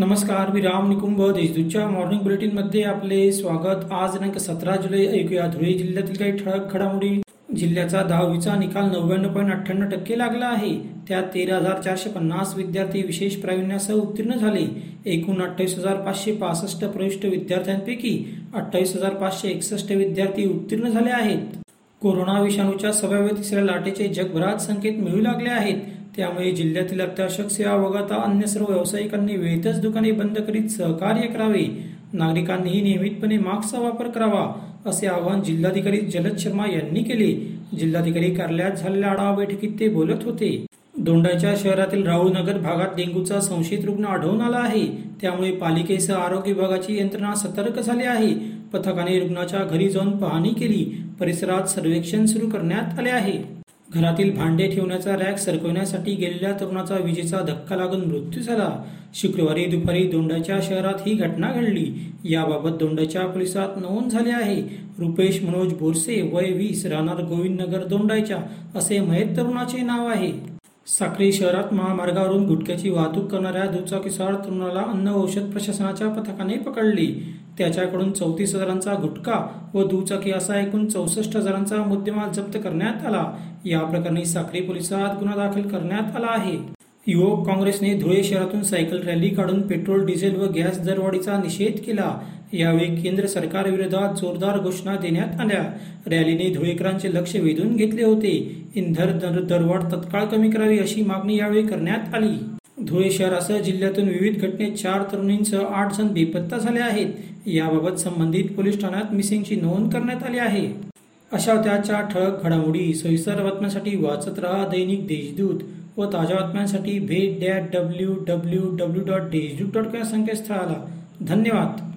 नमस्कार मी राम निकुंभ देशदूतच्या मॉर्निंग बुलेटिनमध्ये आपले स्वागत. आज दिनांक सतरा जुलै ऐकूया. धुळे जिल्ह्यातील काही ठळक घडामोडी. जिल्ह्याचा दहावीचा निकाल नव्याण्णव पॉईंट अठ्ठ्याण्णव टक्के लागला आहे. त्यात तेरा हजार चारशे पन्नास विद्यार्थी विशेष प्रावीण्यासह उत्तीर्ण झाले. एकूण अठ्ठावीस हजार पाचशे पासष्ट प्रविष्ट विद्यार्थ्यांपैकी अठ्ठावीस हजार पाचशे एकसष्ट विद्यार्थी उत्तीर्ण झाले आहेत. कोरोना विषाणूच्या सव्याव्या तिसऱ्या लाटेचे जगभरात संकेत मिळू लागले आहेत. त्यामुळे जिल्ह्यातील अत्यावश्यक सेवा वगळता अन्य सर्व व्यावसायिकांनी वेळेतच दुकाने बंद करीत सहकार्य करावे. नागरिकांनीही नियमितपणे मास्कचा वापर करावा असे आवाहन जिल्हाधिकारी जलद शर्मा यांनी केले. जिल्हाधिकारी कार्यालयात झालेल्या आढावा बैठकीत ते बोलत होते. दोंडाच्या शहरातील राहुलनगर भागात डेंग्यूचा संशयित रुग्ण आढळून आला आहे. त्यामुळे पालिकेसह आरोग्य विभागाची यंत्रणा सतर्क झाली आहे. पथकाने रुग्णाच्या घरी जाऊन पाहणी केली. परिसरात सर्वेक्षण सुरू करण्यात आले आहे. घरातील भांडे ठेवण्याचा रॅक सरकवण्यासाठी गेलेल्या तरुणाचा विजेचा धक्का लागून मृत्यू झाला. शुक्रवारी दुपारी दोंडाच्या शहरात ही घटना घडली. याबाबत दोंडाच्या पोलिसात नोंद झाली आहे. रुपेश मनोज बोरसे वय वीस राहणार गोविंदनगर दोंडाच्या असे मयत तरुणाचे नाव आहे. साक्री शहरात महामार्गावरून गुटख्याची वाहतूक करणाऱ्या दुचाकीसार तरुणाला अन्न औषध प्रशासनाच्या पथकाने पकडले. त्याच्याकडून चौतीस हजारांचा गुटखा व दुचाकी असा एकूण चौसष्ट हजारांचा मुद्देमाल जप्त करण्यात आला. या प्रकरणी साक्री पोलिसात गुन्हा दाखल करण्यात आला आहे. युवक काँग्रेसने धुळे शहरातून सायकल रॅली काढून पेट्रोल डिझेल व गॅस दरवाढीचा निषेध केला. यावेळी केंद्र सरकारविरोधात जोरदार घोषणा देण्यात आल्या. रॅलीने धुळेकरांचे लक्ष वेधून घेतले होते. इंधन दर दरवाढ तत्काळ कमी करावी अशी मागणी यावेळी करण्यात आली. धुळे शहरासह जिल्ह्यातून विविध घटनेत चार तरुणींसह आठ जण बेपत्ता झाले आहेत. याबाबत संबंधित पोलीस ठाण्यात मिसिंगची नोंद करण्यात आली आहे. अशा त्याच्या ठळक घडामोडी सविस्तर बातम्यांसाठी वाचत रहा दैनिक देशदूत व ताज्या बातम्यांसाठी भेट that W W W dot Deshdoot dot com संकेतस्थळाला. धन्यवाद.